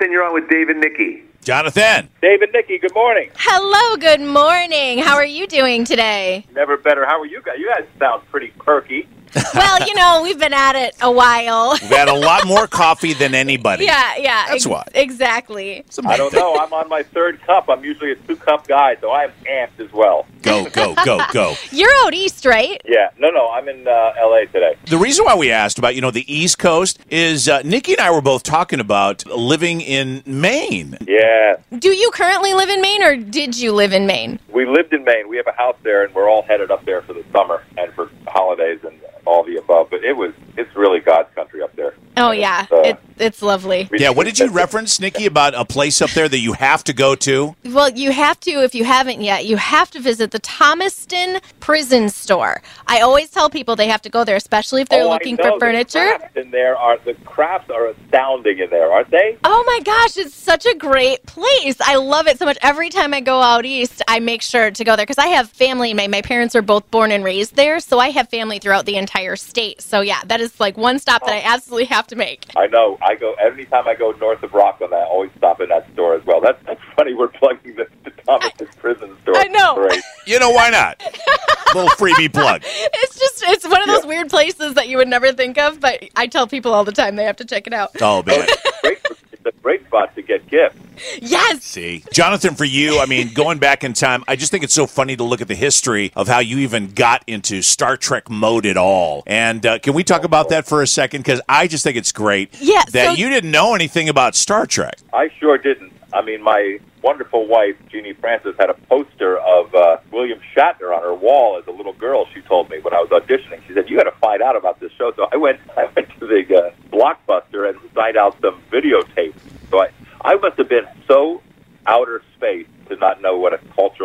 Jonathan, you're on with David Nikki. Jonathan. David, Nikki, good morning. Hello, good morning. How are you doing today? Never better. How are you guys? You guys sound pretty perky. well, you know, we've been at it a while. We've had a lot more coffee than anybody. Yeah, yeah. That's why. Exactly. I don't know. I'm on my third cup. I'm usually a two cup guy, so I'm amped as well. Go, go, go, go. You're out east, right? Yeah. No, no. I'm in uh, L.A. today. The reason why we asked about, you know, the East Coast is uh, Nikki and I were both talking about living in Maine. Yeah. Do you currently live in Maine or did you live in Maine? We lived in Maine. We have a house there, and we're all headed up there for the summer and for holidays and all the above. But it was, it's really God's country up there. Oh, yeah. Uh, It, it's lovely. Yeah, what did you reference, Nikki, about a place up there that you have to go to? Well, you have to, if you haven't yet, you have to visit the Thomaston Prison Store. I always tell people they have to go there, especially if they're Oh, I looking know. for The furniture. crafts in there are the crafts are astounding in there, aren't they? Oh my gosh, it's such a great place. I love it so much. Every time I go out east, I make sure to go there because I have family. My, my parents are both born and raised there, so I have family throughout the entire state. So, yeah, that is like one stop that oh. I absolutely have to make. I know. I go anytime I go north of Rockland. I always stop in that store as well. That's that's funny. We're plugging the, the Thomaston prison store. I know. Great. You know, why not? Little freebie plug. It's just, it's one of those weird places that you would never think of, but I tell people all the time they have to check it out. Oh, man. great. It's a great spot to get gifts. Yes. See, Jonathan, for you, I mean, going back in time, I just think it's so funny to look at the history of how you even got into Star Trek mode at all. And uh, can we talk about that for a second? Because I just think it's great Yeah, that so- you didn't know anything about Star Trek. I sure didn't. I mean, my wonderful wife, Genie Francis, had a poster of uh, William Shatner on her wall as a little girl. She told me when I was auditioning. She said, "You got to find out about this show." So I went. I went to the uh, Blockbuster and signed out some videotapes. So I, I must have been so outer space to not know what a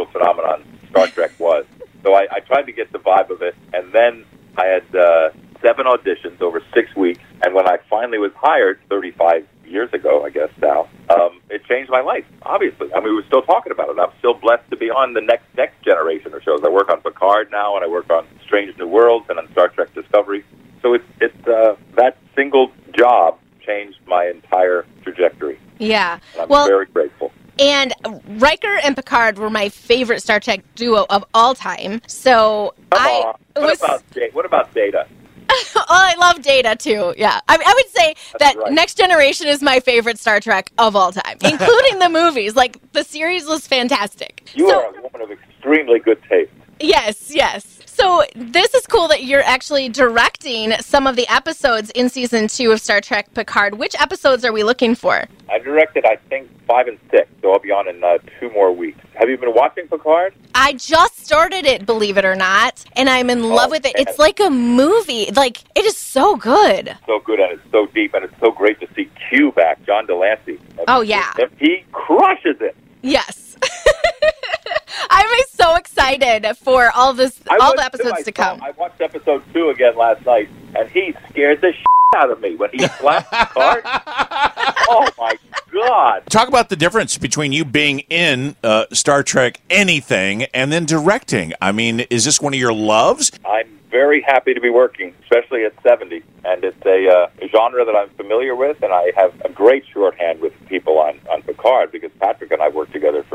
cultural phenomenon Star Trek was. So I, I tried to get the vibe of it, and then I had uh, seven auditions over six weeks. And when I finally was hired, 35 years ago, I guess now, um, it changed my life. Obviously, I mean, we're still talking about it. I'm still blessed to be on the next next generation of shows. I work on Picard now, and I work on Strange New Worlds and on Star Trek Discovery. So it's it's uh, that single job changed my entire trajectory. Yeah. And I'm Well, very. And Riker and Picard were my favorite Star Trek duo of all time. So Come I on. What was. about what about Data? oh, I love Data too. Yeah, I, I would say that right. Next Generation is my favorite Star Trek of all time, including the movies. Like the series was fantastic. You so, are a woman of extremely good taste. Yes, yes. So this is cool that you're actually directing some of the episodes in season two of Star Trek Picard. Which episodes are we looking for? I directed, I think, five and six, so I'll be on in uh, two more weeks. Have you been watching Picard? I just started it, believe it or not, and I'm in love with it. man. It's like a movie. Like it is so good. So good and it's so deep, and it's so great to see Q back, John de Lancie. Oh, yeah. he crushes it. Yes. I'm so excited for all this, I all the episodes I to come. I watched episode two again last night, and he scared the shit out of me when he slapped Picard. oh my god! Talk about the difference between you being in uh, Star Trek anything and then directing. I mean, is this one of your loves? I'm very happy to be working, especially at 70. And it's a, uh, genre that I'm familiar with, and I have a great shorthand with people on, on Picard because Patrick and I worked together for 35 years.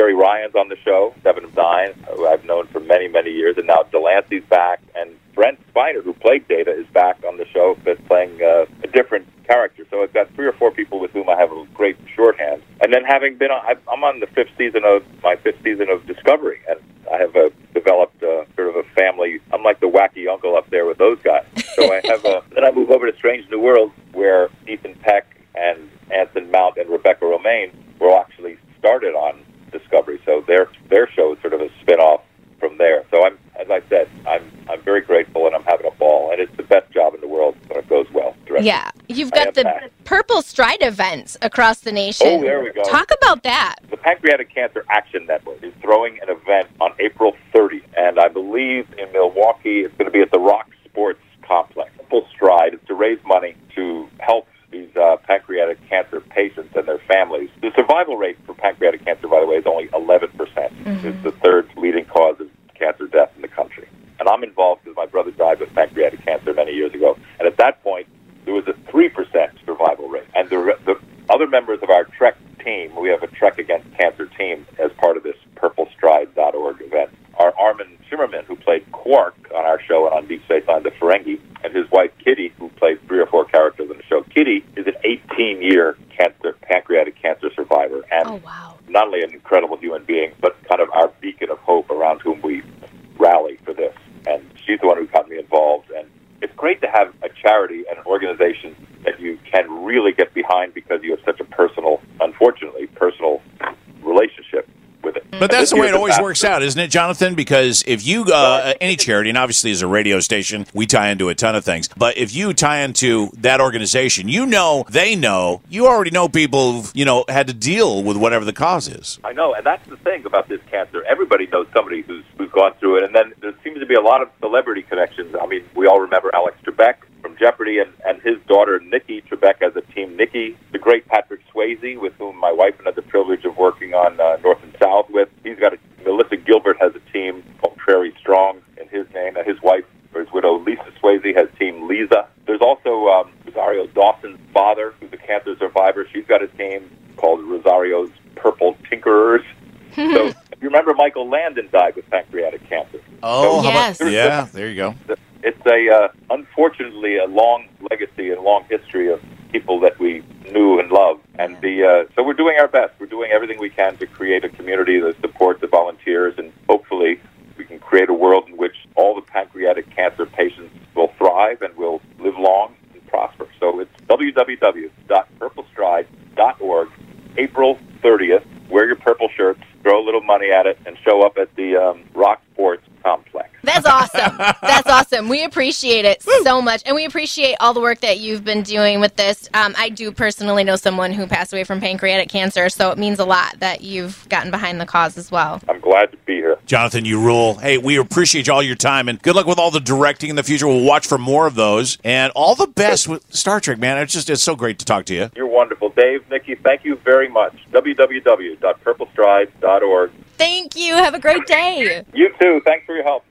Jeri Ryan's on the show, Seven of Nine, who I've known for many, many years, and now de Lancie's back, and Brent Spiner, who played Data, is back on the show, but playing uh, a different character. So I've got three or four people with whom I have a great shorthand. And then having been on, I'm on the fifth season of my fifth season of Discovery, and I have uh, developed uh, sort of a family. I'm like the wacky uncle up there with those guys. So I have a. Then I move over to Strange New Worlds, where Ethan Peck and Anson Mount and Rebecca Romijn were actually started on Discovery. So their their show is sort of a spin-off from there. So I'm, as I said, I'm I'm very grateful and I'm having a ball, and it's the best job in the world when it goes well. directing. Yeah, you've got the back. Purple Stride events across the nation. Oh, there we go. Talk about that. The Pancreatic Cancer Action Network is throwing an event on April 30th, and I believe in Milwaukee it's going to be at the Rock Sports Complex. Full stride is to raise money to help these uh, pancreatic cancer patients and their families. The survival rate for pancreatic cancer, by the way, is only 11%. percent It's the third leading cause of cancer death in the country. And I'm involved because my brother died with pancreatic cancer many years ago. And at that point, there was a 3% survival rate. And the, the other members of our Trek team. We have a Trek Against Cancer team as part of this PurpleStride.org event. Our Armin Shimerman, who played Quark on our show and on Deep Space Nine, the Ferengi, and his wife Kitty, who played three or four characters on the show. Kitty is an 18-year cancer, pancreatic cancer survivor, and Oh, wow. not incredible human being, but kind of our beacon of hope around whom we rally for this. And she's the one who got me involved. And it's great to have a charity and an organization that you can really get behind because you have such a personal, unfortunately, personal relationship with it. But that's the way it always works out, isn't it, Jonathan? Because if you, uh, any charity, and obviously as a radio station, we tie into a ton of things, but if you tie into that organization, you know, they know, you already know people who've, you know, had to deal with whatever the cause is. I know, and that's the thing about this cancer. Everybody knows somebody who's who's gone through it, and then there seems to be a lot of celebrity connections. I mean, we all remember Alex Trebek from Jeopardy, and and his daughter Nikki Trebek as a team Nikki. The great Patrick Swayze, with whom my wife and I had the privilege of working on uh, North and South with. He's got a Melissa Gilbert has a team called Prairie Strong in his name, and his wife or his widow Lisa Swayze has Team Lisa. There's also um, Rosario Dawson's father, who's a cancer survivor. She's got a team called Rosario's Purple Tinkerers. so if you remember, Michael Landon died with pancreatic cancer. Oh, So- how about- Yes. yeah, there you go. It's a uh, unfortunately a long legacy and long history of people that we knew and loved, and the uh, so we're doing our best. We're doing everything we can to create a community that supports the volunteers, and hopefully we can create a world in which all the pancreatic cancer patients will thrive and will live long and prosper. So it's www.purplestride.org, April 30th. Wear your purple shirts, throw a little money at it, and show up at the um, Rock Sports Complex. That's awesome. That's awesome. We appreciate it so much. And we appreciate all the work that you've been doing with this. Um, I do personally know someone who passed away from pancreatic cancer, so it means a lot that you've gotten behind the cause as well. I'm glad to be here. Jonathan, you rule. Hey, we appreciate all your time and good luck with all the directing in the future. We'll watch for more of those and all the best with Star Trek, man. It's just it's so great to talk to you. You're wonderful. Dave, Nikki, thank you very much. www.purplestride.org. Thank you. Have a great day. You too. Thanks for your help.